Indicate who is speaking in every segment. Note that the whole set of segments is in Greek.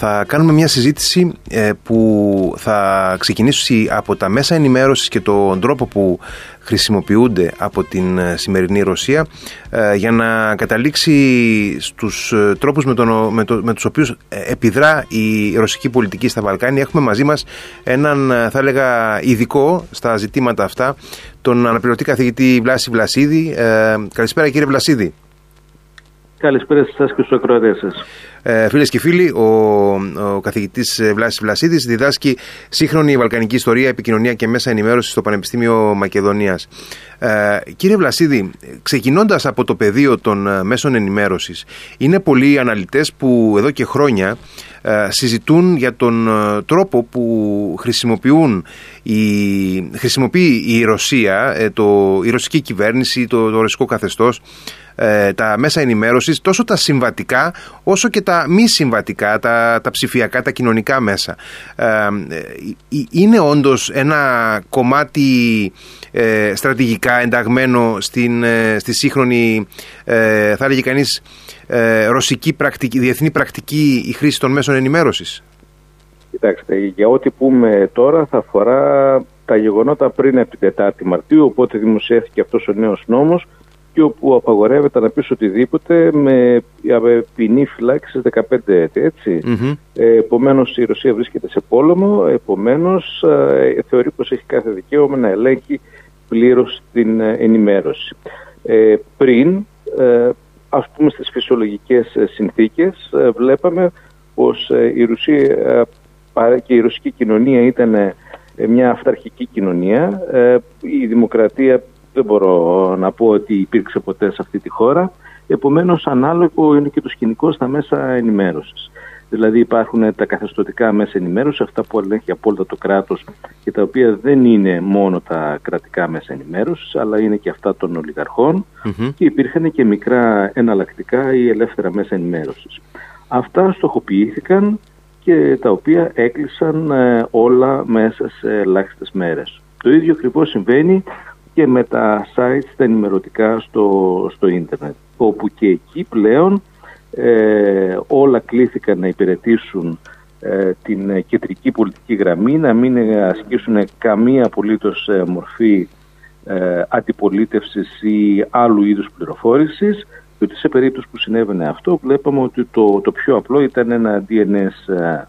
Speaker 1: Θα κάνουμε μια συζήτηση ε, που θα ξεκινήσει από τα μέσα ενημέρωσης και τον τρόπο που χρησιμοποιούνται από την ε, σημερινή Ρωσία ε, για να καταλήξει στους τρόπους με, τον, με, το, με τους οποίους επιδρά η ρωσική πολιτική στα Βαλκάνια. Έχουμε μαζί μας έναν θα έλεγα ειδικό στα ζητήματα αυτά, τον αναπληρωτή καθηγητή Βλάση Βλασίδη. Καλησπέρα κύριε Βλασίδη.
Speaker 2: Καλησπέρα σας και στους ακροατές σας.
Speaker 1: Ε, Φίλες και φίλοι, ο, ο καθηγητής Βλάσης Βλασίδης διδάσκει σύγχρονη βαλκανική ιστορία, επικοινωνία και μέσα ενημέρωσης στο Πανεπιστήμιο Μακεδονίας. Ε, κύριε Βλασίδη, ξεκινώντας από το πεδίο των ε, μέσων ενημέρωσης, είναι πολλοί αναλυτές που εδώ και χρόνια ε, συζητούν για τον τρόπο που χρησιμοποιούν η, χρησιμοποιεί η Ρωσία, το, η ρωσική κυβέρνηση, το, το ρωσικό καθεστώς ε, τα μέσα ενημέρωσης τόσο τα συμβατικά όσο και τα μη συμβατικά, τα, τα ψηφιακά, τα κοινωνικά μέσα. Ε, ε, είναι όντως ένα κομμάτι στρατηγικά ενταγμένο στην, στη σύγχρονη, θα έλεγε κανείς, ρωσική πρακτική, διεθνή πρακτική η χρήση των μέσων ενημέρωσης;
Speaker 2: Κοιτάξτε, για ό,τι πούμε τώρα θα αφορά τα γεγονότα πριν από την 4η Μαρτίου, οπότε δημοσιεύθηκε αυτός ο νέος νόμος και όπου απαγορεύεται να πεις οτιδήποτε με ποινή φυλάξη 15 έτη. Έτσι. Mm-hmm. Ε, επομένως η Ρωσία βρίσκεται σε πόλεμο, επομένως ε, θεωρεί πως έχει κάθε δικαίωμα να ελέγχει πλήρως την ε, ενημέρωση. Ε, πριν, ε, ας πούμε στις φυσιολογικές ε, συνθήκες, βλέπαμε πως η Ρωσία και η ρωσική κοινωνία ήταν μια αυταρχική κοινωνία. Η δημοκρατία δεν μπορώ να πω ότι υπήρξε ποτέ σε αυτή τη χώρα. Επομένως ανάλογο είναι και το σκηνικό στα μέσα ενημέρωσης. Δηλαδή υπάρχουν τα καθεστωτικά μέσα ενημέρωσης, αυτά που ελέγχει απόλυτα το κράτος και τα οποία δεν είναι μόνο τα κρατικά μέσα ενημέρωσης, αλλά είναι και αυτά των ολιγαρχων και υπήρχαν και μικρά εναλλακτικά ή ελεύθερα μέσα ενημέρωσης. Αυτά στοχοποιήθηκαν και τα οποία έκλεισαν ε, όλα μέσα σε ελάχιστες μέρες. Το ίδιο ακριβώς συμβαίνει και με τα sites τα ενημερωτικά στο, στο ίντερνετ όπου και εκεί πλέον ε, όλα κλήθηκαν να υπηρετήσουν ε, την κεντρική πολιτική γραμμή να μην ασκήσουν καμία απολύτως ε, μορφή ε, αντιπολίτευσης ή άλλου είδους πληροφόρησης. Και ότι σε περίπτωση που συνέβαινε αυτό βλέπαμε ότι το, το πιο απλό ήταν ένα DNS ε,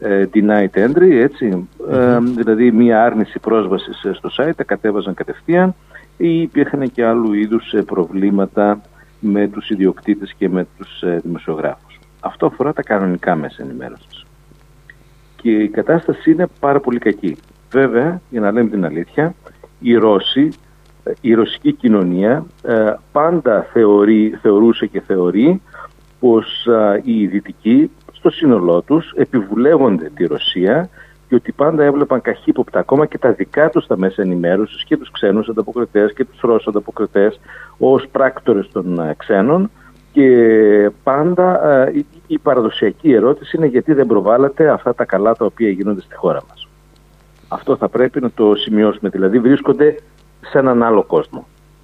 Speaker 2: denied entry, ετσι ε, δηλαδή μία άρνηση πρόσβασης στο site, τα κατέβαζαν κατευθείαν ή υπήρχαν και άλλου είδους ε, προβλήματα με τους ιδιοκτήτες και με τους δημοσιογράφους. Αυτό αφορά τα κανονικά μέσα ενημέρωσης. Και η κατάσταση είναι πάρα πολύ κακή. Βέβαια, για να λέμε την αλήθεια, οι Ρώσοι, η ρωσική κοινωνία πάντα θεωρεί, θεωρούσε και θεωρεί πως οι Δυτικοί στο σύνολό τους επιβουλεύονται τη Ρωσία και ότι πάντα έβλεπαν καχύποπτα ακόμα και τα δικά τους τα μέσα ενημέρωσης και τους ξένους ανταποκριτές και τους Ρώσους ανταποκριτές ως πράκτορες των ε, ξένων και πάντα ε, η παραδοσιακή ερώτηση είναι γιατί δεν προβάλλεται αυτά τα καλά τα οποία γίνονται στη χώρα μας. Αυτό θα πρέπει να το σημειώσουμε. Δηλαδή βρίσκονται σε έναν άλλο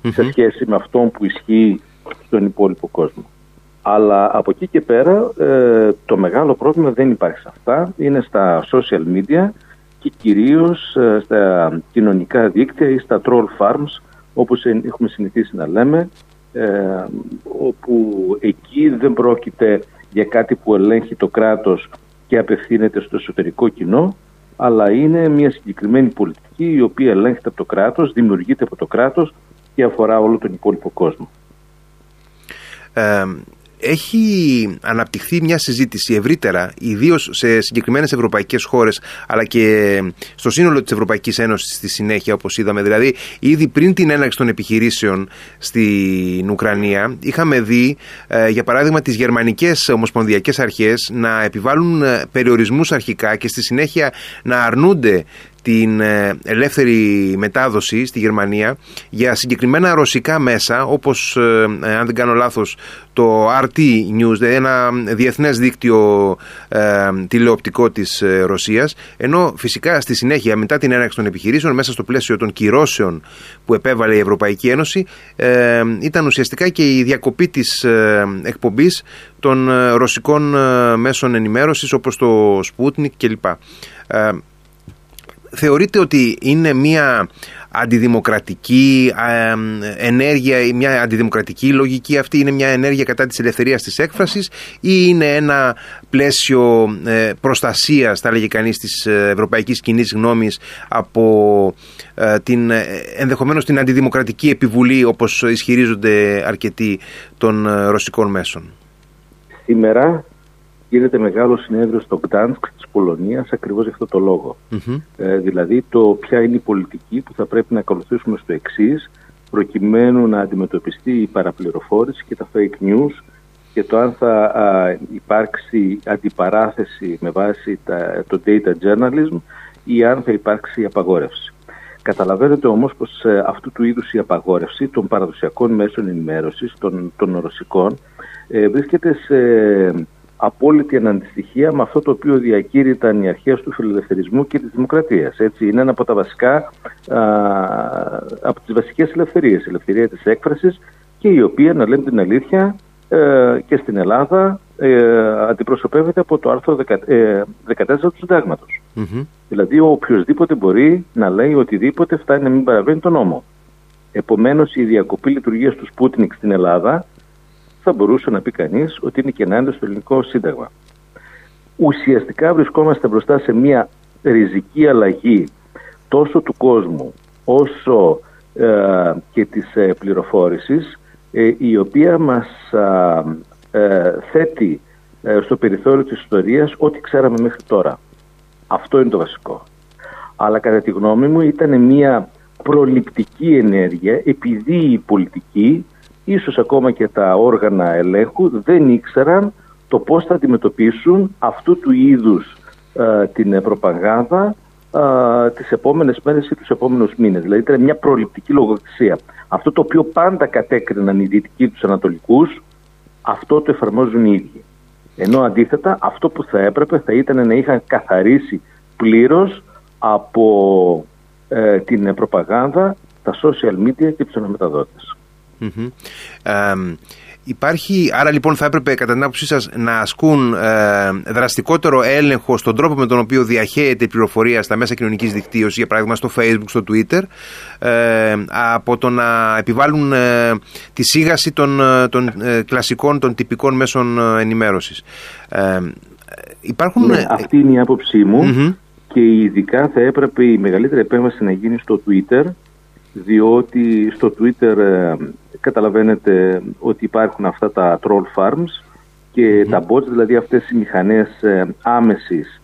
Speaker 2: σε σχέση με αυτόν που ισχύει στον υπόλοιπο κόσμο. Αλλά από εκεί και πέρα ε, το μεγάλο πρόβλημα δεν υπάρχει σε αυτά. Είναι στα social media και κυρίως ε, στα κοινωνικά δίκτυα ή στα troll farms όπως έχουμε συνηθίσει να λέμε ε, όπου εκεί δεν πρόκειται για κάτι που ελέγχει το κράτος και απευθύνεται στο εσωτερικό κοινό αλλά είναι μια συγκεκριμένη πολιτική η οποία ελέγχεται από το κράτος, δημιουργείται από το κράτος και αφορά όλο τον υπόλοιπο κόσμο
Speaker 1: έχει αναπτυχθεί μια συζήτηση ευρύτερα, ιδίως σε συγκεκριμένες ευρωπαϊκές χώρες, αλλά και στο σύνολο της Ευρωπαϊκής Ένωσης στη συνέχεια, όπως είδαμε. Δηλαδή, ήδη πριν την έναρξη των επιχειρήσεων στην Ουκρανία, είχαμε δει, ε, για παράδειγμα, τις γερμανικές ομοσπονδιακές αρχές να επιβάλλουν ε, περιορισμούς αρχικά και στη συνέχεια να αρνούνται την ε, ελεύθερη μετάδοση στη Γερμανία για συγκεκριμένα ρωσικά μέσα όπως αν δεν κάνω λάθος το RT News, δηλαδή ένα διεθνές δίκτυο τηλεοπτικό της Ρωσίας ενώ φυσικά στη συνέχεια μετά την έναρξη των επιχειρήσεων μέσα στο πλαίσιο των κυρώσεων που επέβαλε η Ευρωπαϊκή Ένωση ήταν ουσιαστικά και η διακοπή της εκπομπής των ρωσικών μέσων ενημέρωσης όπως το Sputnik κλπ. Ε, θεωρείτε ότι είναι μια αντιδημοκρατική ε, ενέργεια, μια αντιδημοκρατική λογική αυτή, είναι μια ενέργεια κατά της ελευθερίας της έκφρασης ή είναι ένα πλαίσιο ε, προστασίας, θα λέγει κανείς, της ευρωπαϊκής κοινής γνώμης από την, ενδεχομένως την αντιδημοκρατική επιβουλή όπως ισχυρίζονται αρκετοί των ρωσικών μέσων;
Speaker 2: Σήμερα γίνεται μεγάλο συνέδριο στο Γκτάνσκ της Πολωνίας ακριβώς για αυτό το λογο Ε, δηλαδή το ποια είναι η πολιτική που θα πρέπει να ακολουθήσουμε στο εξής, προκειμένου να αντιμετωπιστεί η παραπληροφόρηση και τα fake news και το αν θα υπάρξει αντιπαράθεση με βάση τα, το data journalism ή αν θα υπάρξει απαγόρευση. Καταλαβαίνετε όμως πως ε, αυτού του είδους η απαγόρευση των παραδοσιακών μέσων ενημέρωσης, των, των ρωσικών, ε, βρίσκεται σε απόλυτη αναντιστοιχεία με αυτό το οποίο διακήρυταν οι αρχές του φιλελευθερισμού και της δημοκρατίας. Έτσι, είναι ένα από τα βασικά, α, από τις βασικές ελευθερίες, η ελευθερία της έκφρασης και η οποία, να λέμε την αλήθεια, ε, και στην Ελλάδα ε, αντιπροσωπεύεται από το άρθρο 14 ε, του συνταγματος Δηλαδή, ο οποιοδήποτε μπορεί να λέει οτιδήποτε φτάνει να μην παραβαίνει τον νόμο. Επομένως, η διακοπή λειτουργίας τους Σπούτνικ στην Ελλάδα θα μπορούσε να πει κανείς ότι είναι και ενάντια στο ελληνικό σύνταγμα. Ουσιαστικά βρισκόμαστε μπροστά σε μια ριζική αλλαγή τόσο του κόσμου όσο ε, και της ε, πληροφόρησης ε, η οποία μας ε, θέτει στο περιθώριο της ιστορίας ό,τι ξέραμε μέχρι τώρα. Αυτό είναι το βασικό. Αλλά κατά τη γνώμη μου ήταν μια προληπτική ενέργεια επειδή η πολιτική ίσως ακόμα και τα όργανα ελέγχου δεν ήξεραν το πώς θα αντιμετωπίσουν αυτού του είδους ε, την προπαγάνδα ε, τις επόμενες μέρες ή τους επόμενους μήνες. Δηλαδή ήταν μια προληπτική λογοκρισία. Αυτό το οποίο πάντα κατέκριναν οι δυτικοί τους ανατολικούς, αυτό το εφαρμόζουν οι ίδιοι. Ενώ αντίθετα αυτό που θα έπρεπε θα ήταν να είχαν καθαρίσει πλήρως από ε, την προπαγάνδα τα social media και τους αναμεταδότες
Speaker 1: υπάρχει, άρα λοιπόν θα έπρεπε κατά την άποψή σας να ασκούν ε, δραστικότερο έλεγχο στον τρόπο με τον οποίο διαχέεται η πληροφορία στα μέσα κοινωνικής δικτύωσης, για παράδειγμα στο facebook, στο twitter, ε, από το να επιβάλλουν ε, τη σίγαση των, ε, των κλασικών, των τυπικών μέσων ενημέρωσης.
Speaker 2: υπάρχουν... Ναι, αυτή είναι η άποψή μου και ειδικά θα έπρεπε η μεγαλύτερη επέμβαση να γίνει στο twitter διότι στο Twitter ε, καταλαβαίνετε ότι υπάρχουν αυτά τα troll farms και τα bots, δηλαδή αυτές οι μηχανές ε, άμεσης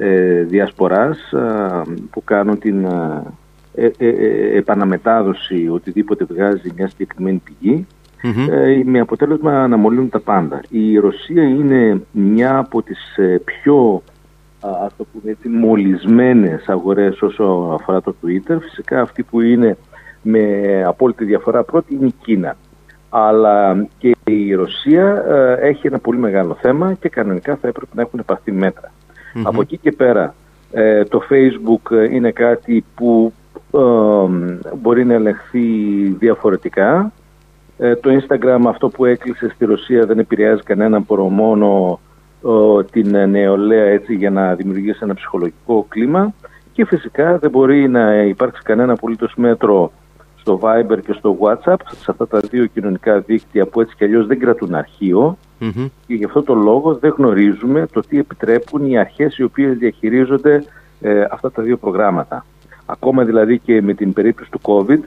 Speaker 2: ε, διασποράς ε, που κάνουν την ε, επαναμετάδοση οτιδήποτε βγάζει μια συγκεκριμένη πηγή με αποτέλεσμα να μολύνουν τα πάντα. Η Ρωσία είναι μια από τις πιο ας το πούμε έτσι, μολυσμένες αγορές όσο αφορά το Twitter. Φυσικά αυτή που είναι με απόλυτη διαφορά πρώτη είναι η Κίνα. Αλλά και η Ρωσία ε, έχει ένα πολύ μεγάλο θέμα και κανονικά θα έπρεπε να έχουν επαρθεί Από εκεί και πέρα ε, το Facebook είναι κάτι που ε, μπορεί να ελεγχθεί διαφορετικά. το Instagram αυτό που έκλεισε στη Ρωσία δεν επηρεάζει κανέναν από μόνο την νεολαία έτσι για να δημιουργήσει ένα ψυχολογικό κλίμα και φυσικά δεν μπορεί να υπάρξει κανένα απολύτως μέτρο στο Viber και στο WhatsApp, σε αυτά τα δύο κοινωνικά δίκτυα που έτσι κι αλλιώς δεν κρατούν και γι' αυτό το λόγο δεν γνωρίζουμε το τι επιτρέπουν οι αρχές οι οποίες διαχειρίζονται ε, αυτά τα δύο προγράμματα. Ακόμα δηλαδή και με την περίπτωση του COVID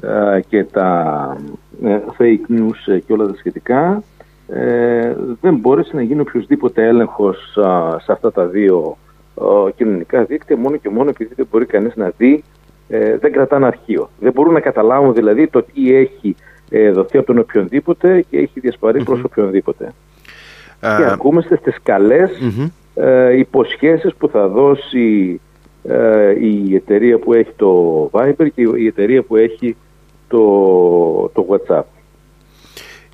Speaker 2: ε, και τα ε, fake news και όλα τα σχετικά δεν μπόρεσε να γίνει οποιοδήποτε έλεγχος σε αυτά τα δύο κοινωνικά δίκτυα μόνο και μόνο επειδή δεν μπορεί κανείς να δει ε, δεν κρατάνε αρχείο. Δεν μπορούν να καταλάβουν δηλαδή το τι έχει ε, δοθεί από τον οποιονδήποτε και έχει διασπαρεί προς οποιονδήποτε. Και ακούμαστε στις καλες mm-hmm. ε, υποσχέσεις που θα δώσει η εταιρεία που έχει το Viber και η εταιρεία που έχει το, το WhatsApp.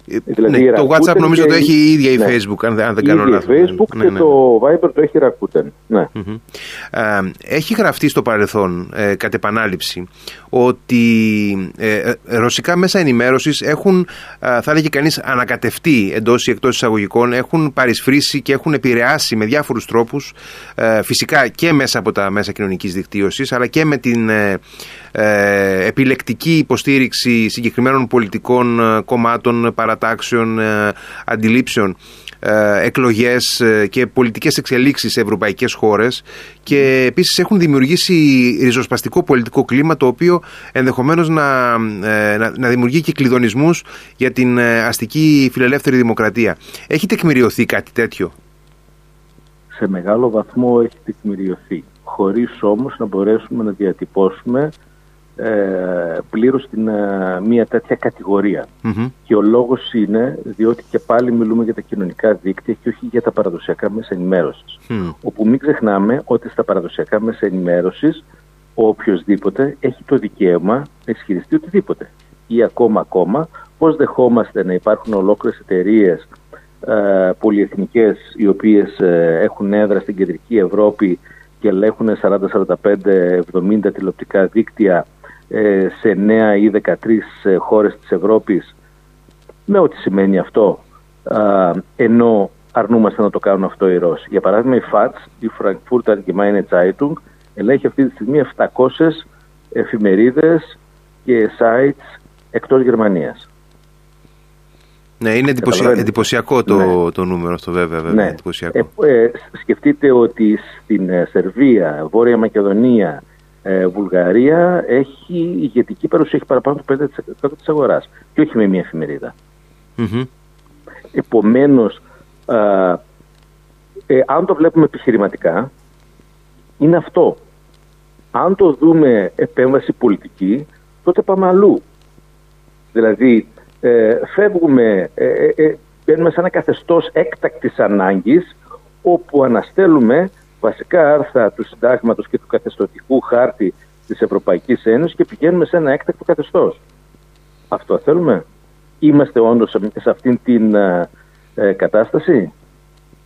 Speaker 1: Ε, δηλαδή, ναι, το WhatsApp νομίζω το έχει η ίδια η ναι. Facebook, αν, δεν κάνω λάθος.
Speaker 2: Η Facebook ναι, και ναι, το Viber το έχει η Rakuten. Ναι.
Speaker 1: έχει γραφτεί στο παρελθόν, ε, κατ' επανάληψη, ότι ε, ε, ρωσικά μέσα ενημέρωσης έχουν, θα έλεγε κανείς, ανακατευτεί εντός ή εκτός εισαγωγικών, έχουν παρισφρήσει και έχουν επηρεάσει με διάφορους τρόπους, φυσικά και μέσα από τα μέσα κοινωνικής δικτύωσης, αλλά και με την επιλεκτική υποστήριξη συγκεκριμένων πολιτικών κομμάτων, παρατάξεων, αντιλήψεων ε, εκλογές ε, και πολιτικές εξελίξεις σε ευρωπαϊκές χώρες και επίσης έχουν δημιουργήσει ριζοσπαστικό πολιτικό κλίμα το οποίο ενδεχομένως να, ε, να, να δημιουργεί και κλειδονισμούς για την αστική φιλελεύθερη δημοκρατία. Έχει τεκμηριωθεί κάτι τέτοιο;
Speaker 2: Σε μεγάλο βαθμό έχει τεκμηριωθεί χωρίς όμως να μπορέσουμε να διατυπώσουμε ε, πλήρως την, ε, μια τέτοια Και ο λόγος είναι διότι και πάλι μιλούμε για τα κοινωνικά δίκτυα και όχι για τα παραδοσιακά μέσα ενημέρωσης. Όπου μην ξεχνάμε ότι στα παραδοσιακά μέσα ενημέρωσης ο οποιοδήποτε έχει το δικαίωμα να ισχυριστεί οτιδήποτε. Ή ακόμα ακόμα πώς δεχόμαστε να υπάρχουν ολόκληρες εταιρείες ε, πολυεθνικές οι οποίες ε, έχουν έδρα στην κεντρική Ευρώπη και ελέγχουν 40, 45, 70 τηλεοπτικά δίκτυα ε, σε 9 ή 13 ε, χώρες της Ευρώπης με ό,τι σημαίνει αυτό ενώ αρνούμαστε να το κάνουν αυτό οι Ρώσοι. Για παράδειγμα η FATS, η Frankfurter Allgemeine Zeitung ελέγχει αυτή τη στιγμή 700 εφημερίδες και sites εκτός Γερμανίας.
Speaker 1: Ναι, είναι εντυπωσιακό το, ναι. το νούμερο αυτό βέβαια. βέβαια ναι. εντυπωσιακό.
Speaker 2: Ε, σκεφτείτε ότι στην Σερβία, Βόρεια Μακεδονία, ε, Βουλγαρία έχει ηγετική παρουσία, έχει παραπάνω του 5% της αγοράς και όχι με μία εφημερίδα. Mm-hmm. Επομένως, ε, αν το βλέπουμε επιχειρηματικά, είναι αυτό. Αν το δούμε επέμβαση πολιτική, τότε πάμε αλλού. Δηλαδή, ε, φεύγουμε, ε, ε, μπαίνουμε σε ένα καθεστώς έκτακτης ανάγκης, όπου αναστέλουμε βασικά άρθρα του συντάγματος και του καθεστωτικού χάρτη της Ευρωπαϊκής Ένωσης και πηγαίνουμε σε ένα έκτακτο καθεστώς. Αυτό θέλουμε; Είμαστε όντως σε αυτήν την ε, ε, κατάσταση;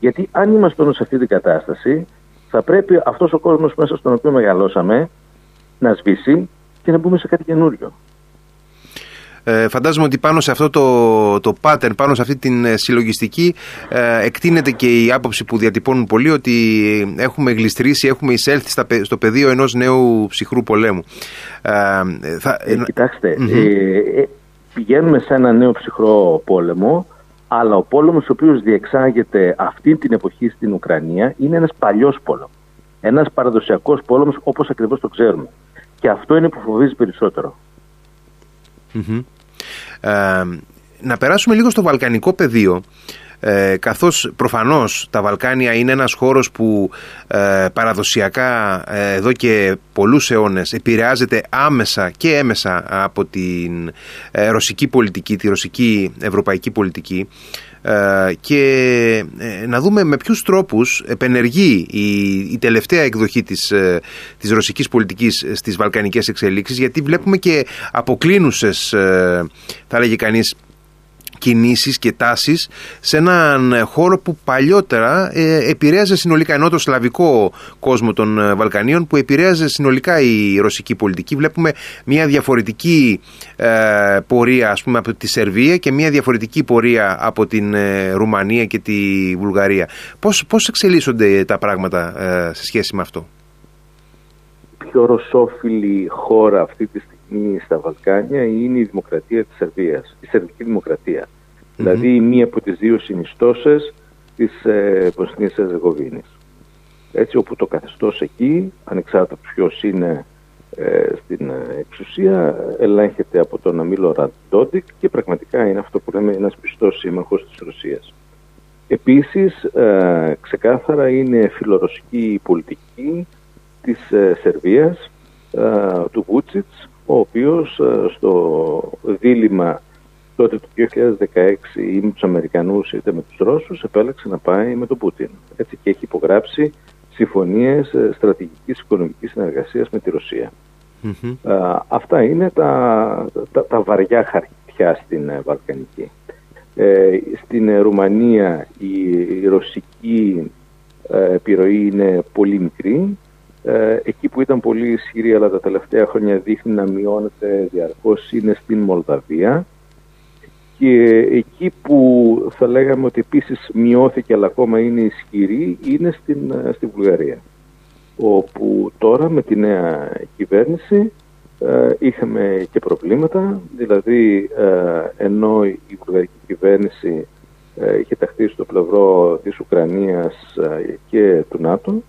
Speaker 2: Γιατί αν είμαστε όντως σε αυτή την κατάσταση θα πρέπει αυτός ο κόσμος μέσα στον οποίο μεγαλώσαμε να σβήσει και να μπούμε σε κάτι καινούριο.
Speaker 1: Ε, φαντάζομαι ότι πάνω σε αυτό το, το pattern, πάνω σε αυτή την ε, συλλογιστική ε, εκτείνεται και η άποψη που διατυπώνουν πολλοί ότι έχουμε γλιστρήσει, έχουμε εισέλθει στα, στο πεδίο ενός νέου ψυχρού πολέμου.
Speaker 2: Ε, θα... ε, κοιτάξτε, πηγαίνουμε σε ένα νέο ψυχρό πόλεμο αλλά ο πόλεμος ο οποίος διεξάγεται αυτή την εποχή στην Ουκρανία είναι ένας παλιός πόλεμος. Ένας παραδοσιακός πόλεμος όπως ακριβώς το ξέρουμε. Και αυτό είναι που φοβίζει περισσότερο
Speaker 1: να περάσουμε λίγο στο βαλκανικό πεδίο ε, καθώς προφανώς τα Βαλκάνια είναι ένας χώρος που ε, παραδοσιακά ε, εδώ και πολλούς αιώνες επηρεάζεται άμεσα και έμεσα από την ε, ρωσική πολιτική, τη ρωσική ευρωπαϊκή πολιτική και να δούμε με ποιους τρόπους επενεργεί η, η τελευταία εκδοχή της, της ρωσικής πολιτικής στις βαλκανικές εξελίξεις γιατί βλέπουμε και αποκλίνουσες θα λέγει κανείς κινήσεις και τάσεις σε έναν χώρο που παλιότερα ε, επηρέαζε συνολικά ενώ το σλαβικό κόσμο των ε, Βαλκανίων που επηρέαζε συνολικά η ρωσική πολιτική. Βλέπουμε μια διαφορετική ε, πορεία ας πούμε από τη Σερβία και μια διαφορετική πορεία από την ε, Ρουμανία και τη Βουλγαρία. Πώς, πώς εξελίσσονται τα πράγματα σε σχέση με αυτό;
Speaker 2: Πιο ρωσόφιλη χώρα αυτή τη στιγμή στα Βαλκάνια είναι η δημοκρατία της Σερβίας, η σερβική Δηλαδή μία από τις δύο συνιστώσεις της ε, Βοσνίας Ερζεγοβίνης. Έτσι όπου το καθεστώς εκεί, ανεξάρτητα ποιος είναι ε, στην ε, εξουσία, ελέγχεται από τον Αμίλο Ραντόντικ και πραγματικά είναι αυτό που λέμε ένας πιστός σύμμαχος της Ρωσίας. Επίσης, ε, ξεκάθαρα είναι φιλορωσική πολιτική της ε, Σερβίας, του Βούτσιτς, ο οποίος στο δίλημα τότε το 2016 ή με τους Αμερικανούς είτε με τους Ρώσους επέλεξε να πάει με τον Πούτιν. Έτσι και έχει υπογράψει συμφωνίες ε, στρατηγικής οικονομικής συνεργασίας με τη ρωσια αυτά είναι τα, τα, τα, βαριά χαρτιά στην Βαλκανική. στην Ρουμανία η, ρωσική επιρροή είναι πολύ μικρή. Εκεί που ήταν πολύ ισχυρή αλλά τα τελευταία χρόνια δείχνει να μειώνεται διαρκώς είναι στην Μολδαβία και εκεί που θα λέγαμε ότι επίσης μειώθηκε αλλά ακόμα είναι ισχυρή είναι στην, ε, στη Βουλγαρία. Όπου τώρα με τη νέα κυβέρνηση ε, είχαμε και προβλήματα, δηλαδή ε, ενώ η βουλγαρική κυβέρνηση ε, είχε ταχθεί στο πλευρό της Ουκρανίας και του ΝΑΤΟ,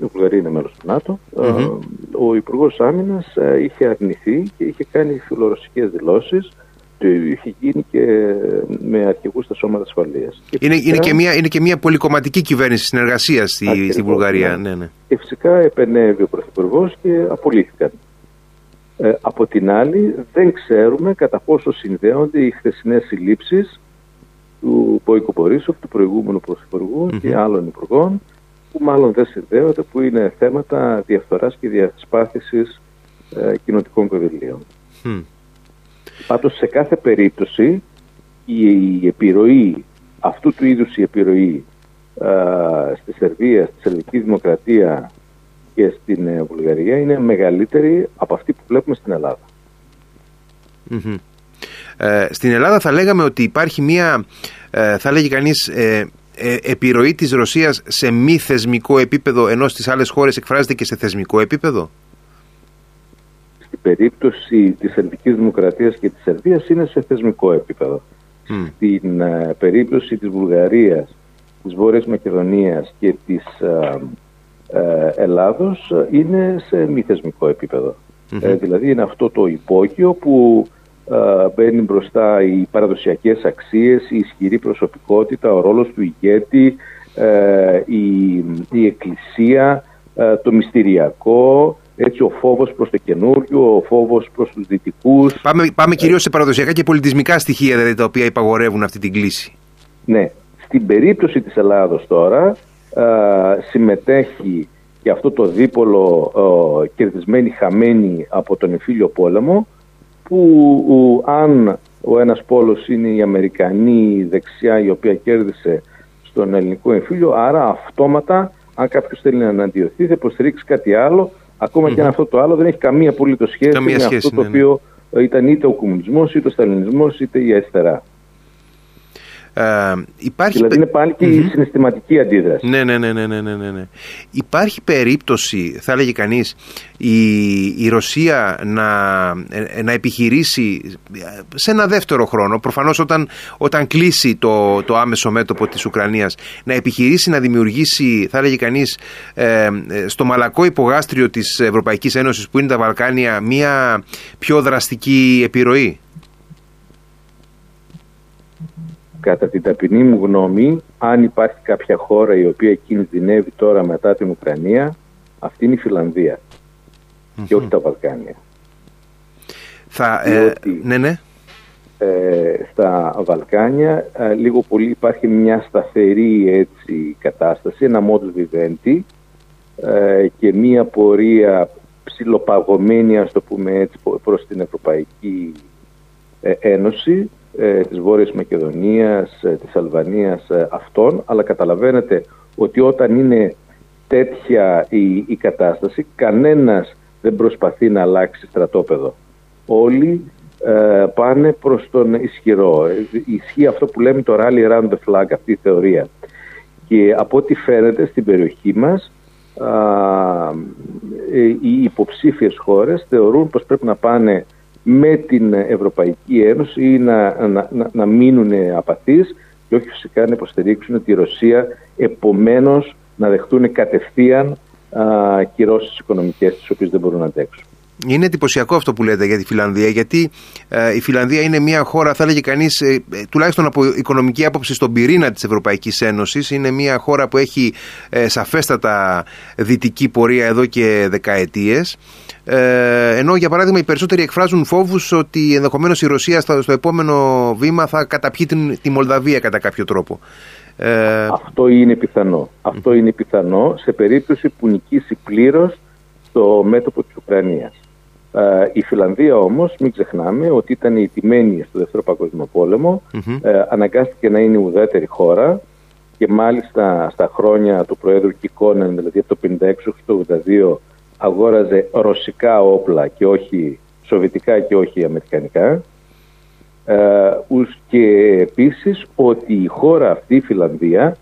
Speaker 2: η Βουλγαρία είναι μέλος του ΝΑΤΟ, ο Υπουργός Άμυνας είχε αρνηθεί και είχε κάνει φιλορωσικές δηλώσεις είχε γίνει και με αρχηγούς στα σώματα ασφαλείας.
Speaker 1: Είναι, είναι, και μια, είναι και μια πολυκομματική κυβέρνηση συνεργασίας στη, στη Βουλγαρία. Ναι. Ναι, ναι.
Speaker 2: Και φυσικά επενέβη ο Πρωθυπουργός και απολύθηκαν. Ε, από την άλλη, δεν ξέρουμε κατά πόσο συνδέονται οι χθεσινές συλλήψεις του Πόικο Πορίσοφ, του προηγούμενου και άλλων υπουργών, που μάλλον δεν συνδέονται, που είναι θέματα διαφθοράς και διασπάθησης ε, κοινοτικών κονδυλίων. Πάντως σε κάθε περίπτωση η, επιρροή, αυτού του είδους η επιρροή στη Σερβία, στη Σερβική Δημοκρατία και στην ε, Βουλγαρία είναι μεγαλύτερη από αυτή που βλέπουμε στην ελλαδα
Speaker 1: Ε, στην Ελλάδα θα λέγαμε ότι υπάρχει μία, ε, θα λέγει κανείς, ε, ε, επιρροή της Ρωσίας σε μη θεσμικό επίπεδο ενώ στις άλλες χώρες εκφράζεται και σε θεσμικό επίπεδο;
Speaker 2: Περίπτωση της Ελληνικής Δημοκρατίας και της Σερβίας είναι σε θεσμικό επίπεδο. Στην ε, περίπτωση της Βουλγαρίας, της Βόρειας Μακεδονίας και της uh, Ελλάδος είναι σε μη θεσμικό δηλαδή είναι αυτό το υπόγειο που μπαίνει μπροστά οι παραδοσιακές αξίες, η ισχυρή προσωπικότητα, ο ρόλος του ηγέτη, η, η εκκλησία, το μυστηριακό, έτσι ο φόβος προς το καινούριο, ο φόβος προς τους δυτικούς.
Speaker 1: Πάμε, πάμε κυρίως σε παραδοσιακά και πολιτισμικά στοιχεία δηλαδή, τα οποία υπαγορεύουν αυτή την κλίση.
Speaker 2: Ναι. Στην περίπτωση της Ελλάδος τώρα α, συμμετέχει και αυτό το δίπολο α, κερδισμένη χαμένη από τον εμφύλιο πόλεμο που αν ο ένας πόλος είναι η Αμερικανή δεξιά η οποία κέρδισε στον ελληνικό εμφύλιο άρα αυτόματα αν κάποιος θέλει να αναντιωθεί θα υποστηρίξει κάτι άλλο Ακόμα και αν αυτό το άλλο δεν έχει καμία απολύτως σχέση με αυτό το ναι, ναι. οποίο ήταν είτε ο κομμουνισμός, είτε ο σταλινισμός, είτε η αριστερά. Ε, υπάρχει... Δηλαδή είναι πάλι και η συναισθηματική αντίδραση.
Speaker 1: Ναι, ναι, ναι, ναι, ναι, ναι, ναι. Υπάρχει περίπτωση, θα έλεγε κανείς, η, η Ρωσία να, ε, να επιχειρήσει σε ένα δεύτερο χρόνο, προφανώς όταν, όταν κλείσει το, το άμεσο μέτωπο της Ουκρανίας, να επιχειρήσει να δημιουργήσει, θα έλεγε κανείς, ε, στο μαλακό υπογάστριο της Ευρωπαϊκής Ένωσης που είναι τα Βαλκάνια, μια πιο δραστική επιρροή;
Speaker 2: Κατά την ταπεινή μου γνώμη, αν υπάρχει κάποια χώρα η οποία κινδυνεύει τώρα μετά την Ουκρανία, αυτή είναι η φιλανδια και όχι τα Βαλκάνια.
Speaker 1: Θα, ε, ναι, ναι.
Speaker 2: Ε, στα Βαλκάνια ε, λίγο πολύ υπάρχει μια σταθερή έτσι, κατάσταση, ένα modus vivendi ε, και μια πορεία ψιλοπαγωμένη, ας το πούμε έτσι, προς την Ευρωπαϊκή Ένωση ε, της Βόρειας Μακεδονίας, ε, της Αλβανίας ε, αυτών, αλλά καταλαβαίνετε ότι όταν είναι τέτοια η, η κατάσταση, κανένας δεν προσπαθεί να αλλάξει στρατόπεδο. Όλοι ε, πάνε προς τον ισχυρό. Ισχύει αυτό που λέμε το rally around the flag, αυτή η θεωρία. Και από ό,τι φαίνεται στην περιοχή μας, οι υποψήφιες χώρες θεωρούν πως πρέπει να πάνε με την Ευρωπαϊκή Ένωση ή να, να, να, να μείνουν απαθείς και όχι φυσικά να υποστηρίξουν τη Ρωσία επομένως να δεχτούν κατευθείαν α, κυρώσεις οικονομικές τις οποίες δεν μπορούν να αντέξουν.
Speaker 1: Είναι εντυπωσιακό αυτό που λέτε για τη Φιλανδία, γιατί ε, η Φιλανδία είναι μια χώρα, θα έλεγε κανείς, ε, τουλάχιστον από οικονομική άποψη, στον πυρήνα της Ευρωπαϊκής Ένωσης. Είναι μια χώρα που έχει ε, σαφέστατα δυτική πορεία εδώ και δεκαετίες. Ε, ενώ για παράδειγμα οι περισσότεροι εκφράζουν φόβους ότι ενδεχομένως η Ρωσία στο, στο επόμενο βήμα θα καταπιεί την, τη Μολδαβία κατά κάποιο τρόπο.
Speaker 2: Ε... Αυτό είναι πιθανό. Αυτό είναι πιθανό σε περίπτωση που νικήσει πλήρως το μέτωπο της Ουκρανίας. Ε, η Φιλανδία όμως, μην ξεχνάμε ότι ήταν η τιμένη στο Δεύτερο Παγκόσμιο Πόλεμο, ε, αναγκάστηκε να είναι ουδέτερη χώρα και μάλιστα στα χρόνια του Προέδρου Κικόνεν, δηλαδή από το 1956 το 1982, αγόραζε ρωσικά όπλα και όχι σοβιτικά και όχι αμερικανικά. Ε, και επίσης ότι η χώρα αυτή, η Φιλανδία,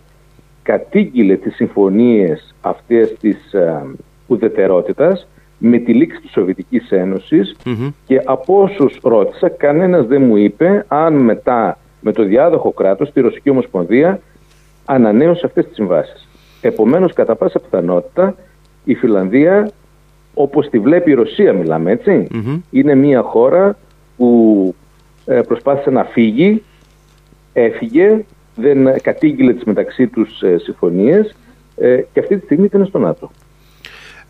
Speaker 2: κατήγγειλε τις συμφωνίες αυτές της ε, ουδετερότητας με τη λήξη της Σοβιετικής και από όσους ρώτησα κανένας δεν μου είπε αν μετά με το διάδοχο κράτος, τη Ρωσική Ομοσπονδία, ανανέωσε αυτές τις συμβάσεις. Επομένως, κατά πάσα πιθανότητα, η Φιλανδία, όπως τη βλέπει η Ρωσία μιλάμε είναι μια χώρα που ε, προσπάθησε να φύγει, έφυγε, δεν κατήγγειλε τις μεταξύ τους ε, συμφωνίες ε, και αυτή τη στιγμή ήταν στο ΝΑΤΟ.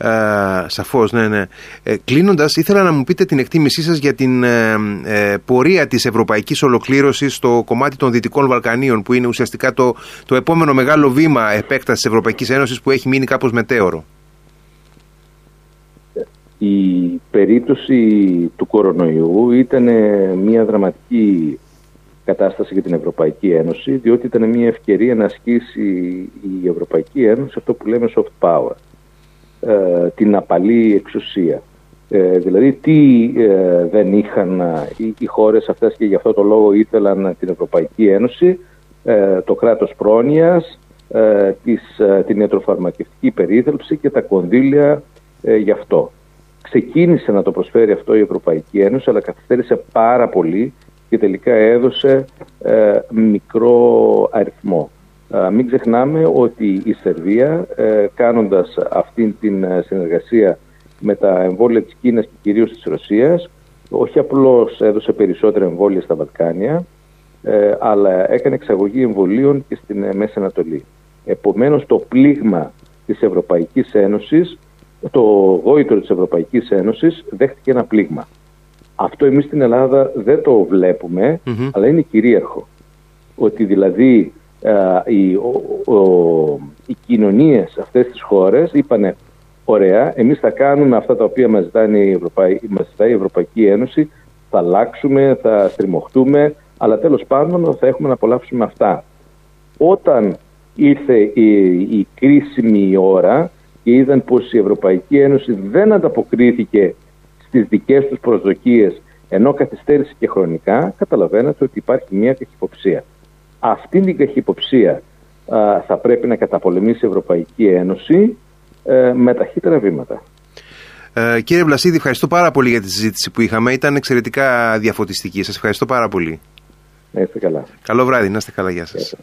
Speaker 1: Ε, Σαφώς, ναι, ναι. Ε, Κλείνοντας, ήθελα να μου πείτε την εκτίμησή σας για την ε, ε, πορεία της ευρωπαϊκής ολοκλήρωσης στο κομμάτι των Δυτικών Βαλκανίων, που είναι ουσιαστικά το, το επόμενο μεγάλο βήμα επέκτασης της Ευρωπαϊκής Ένωσης που έχει μείνει κάπως μετέωρο.
Speaker 2: Η περίπτωση του κορονοϊού ήταν μια δραματική κατάσταση για την Ευρωπαϊκή Ένωση, διότι ήταν μια ευκαιρία να ασκήσει η Ευρωπαϊκή Ένωση αυτό που λέμε soft power. Ε, την απαλή εξουσία. Ε, δηλαδή τι ε, δεν είχαν ε, οι, οι χώρες αυτές και γι' αυτό το λόγο ήθελαν την Ευρωπαϊκή Ένωση, το κράτος πρόνοιας, της, την ιατροφαρμακευτική περίθαλψη και τα κονδύλια γι' αυτό. Ξεκίνησε να το προσφέρει αυτό η Ευρωπαϊκή Ένωση αλλά καθυστέρησε πάρα πολύ και τελικά έδωσε μικρό αριθμό. Μην ξεχνάμε ότι η Σερβία ε, κάνοντας αυτή την ε, συνεργασία με τα εμβόλια της Κίνας και κυρίως της Ρωσίας όχι απλώς έδωσε περισσότερα εμβόλια στα Βαλκάνια ε, αλλά έκανε εξαγωγή εμβολίων και στην Μέση Ανατολή. Επομένως το πλήγμα της Ευρωπαϊκής Ένωσης, το γόητρο της Ευρωπαϊκής Ένωσης δέχτηκε ένα πλήγμα. Αυτό εμείς στην Ελλάδα δεν το βλεπουμε αλλά είναι κυρίαρχο. Ότι δηλαδή ε, οι, ο, ο, οι κοινωνίες αυτές τις χώρες είπανε ωραία, εμείς θα κάνουμε αυτά τα οποία μας ζητάει η, Ευρωπαϊ... μας ζητάει η Ευρωπαϊκή Ένωση, θα αλλάξουμε, θα στριμωχτούμε, αλλά τέλος πάντων θα έχουμε να απολαύσουμε αυτά. Όταν ήρθε η, η κρίσιμη ώρα και είδαν πως η Ευρωπαϊκή Ένωση δεν ανταποκρίθηκε στις δικές τους προσδοκίες ενώ καθυστέρησε και χρονικά, καταλαβαίνετε ότι υπάρχει μια καχυποψία. Αυτή την καχυποψία θα πρέπει να καταπολεμήσει η Ευρωπαϊκή Ένωση ε, με ταχύτερα βήματα.
Speaker 1: Ε, κύριε Βλασίδη, ευχαριστώ πάρα πολύ για τη συζήτηση που είχαμε. Ήταν εξαιρετικά διαφωτιστική. Σας ευχαριστώ πάρα πολύ.
Speaker 2: Να είστε καλά.
Speaker 1: Καλό βράδυ. Να είστε καλά. Γεια σας.